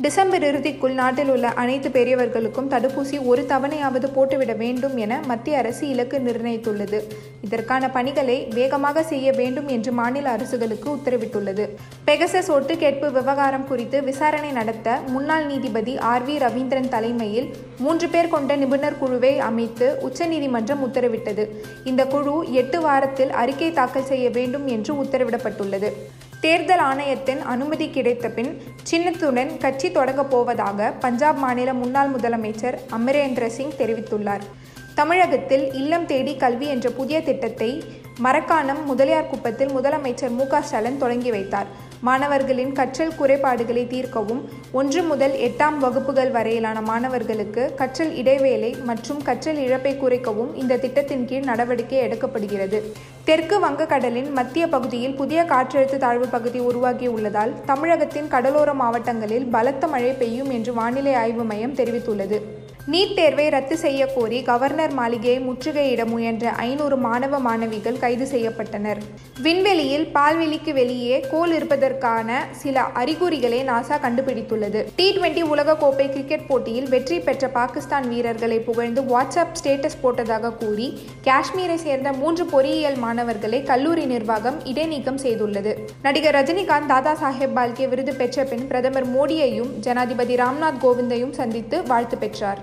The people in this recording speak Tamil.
டிசம்பர் இறுதிக்குள் நாட்டில் உள்ள அனைத்து பெரியவர்களுக்கும் தடுப்பூசி ஒரு தவணையாவது போட்டுவிட வேண்டும் என மத்திய அரசு இலக்கு நிர்ணயித்துள்ளது. இதற்கான பணிகளை வேகமாக செய்ய வேண்டும் என்று மாநில அரசுகளுக்கு உத்தரவிட்டுள்ளது. பெகசஸ் ஒட்டுக்கேட்பு விவகாரம் குறித்து விசாரணை நடத்த முன்னாள் நீதிபதி ஆர் வி ரவீந்திரன் தலைமையில் மூன்று பேர் கொண்ட நிபுணர் குழுவை அமைத்து உச்சநீதிமன்றம் உத்தரவிட்டது. இந்த குழு எட்டு வாரத்தில் அறிக்கை தாக்கல் செய்ய வேண்டும் என்று உத்தரவிடப்பட்டுள்ளது. தேர்தல் ஆணையத்தின் அனுமதி கிடைத்த பின் சின்னத்துடன் கட்சி தொடங்கப் போவதாக பஞ்சாப் மாநில முன்னாள் முதலமைச்சர் அமரேந்திர சிங் தெரிவித்துள்ளார். தமிழகத்தில் இல்லம் தேடி கல்வி என்ற புதிய திட்டத்தை மரக்காணம் முதலியார் குப்பத்தில் முதலமைச்சர் மு ஸ்டாலின் தொடங்கி வைத்தார். மாணவர்களின் கற்றல் குறைபாடுகளை தீர்க்கவும் ஒன்று முதல் எட்டாம் வகுப்புகள் வரையிலான மாணவர்களுக்கு கற்றல் இடைவேளை மற்றும் கற்றல் இழப்பை குறைக்கவும் இந்த திட்டத்தின் கீழ் நடவடிக்கை எடுக்கப்படுகிறது. தெற்கு வங்கக்கடலின் மத்திய பகுதியில் புதிய காற்றழுத்த தாழ்வு பகுதி உருவாகியுள்ளதால் தமிழகத்தின் கடலோர மாவட்டங்களில் பலத்த மழை பெய்யும் என்று வானிலை ஆய்வு மையம் தெரிவித்துள்ளது. நீட் தேர்வை ரத்து செய்ய கோரி கவர்னர் மாளிகையை முற்றுகையிட முயன்ற ஐநூறு மாணவ மாணவிகள் கைது செய்யப்பட்டனர். விண்வெளியில் பால்வெளிக்கு வெளியே கோல் இருப்பதற்கான சில அறிகுறிகளை நாசா கண்டுபிடித்துள்ளது. டி டுவெண்டி உலகக்கோப்பை கிரிக்கெட் போட்டியில் வெற்றி பெற்ற பாகிஸ்தான் வீரர்களை புகழ்ந்து வாட்ஸ்அப் ஸ்டேட்டஸ் போட்டதாக கூறி காஷ்மீரை சேர்ந்த மூன்று பொறியியல் மாணவர்களை கல்லூரி நிர்வாகம் இடைநீக்கம் செய்துள்ளது. நடிகர் ரஜினிகாந்த் தாதா சாஹேப் பால்கே விருது பெற்ற பின் பிரதமர் மோடியையும் ஜனாதிபதி ராம்நாத் கோவிந்தையும் சந்தித்து வாழ்த்து பெற்றார்.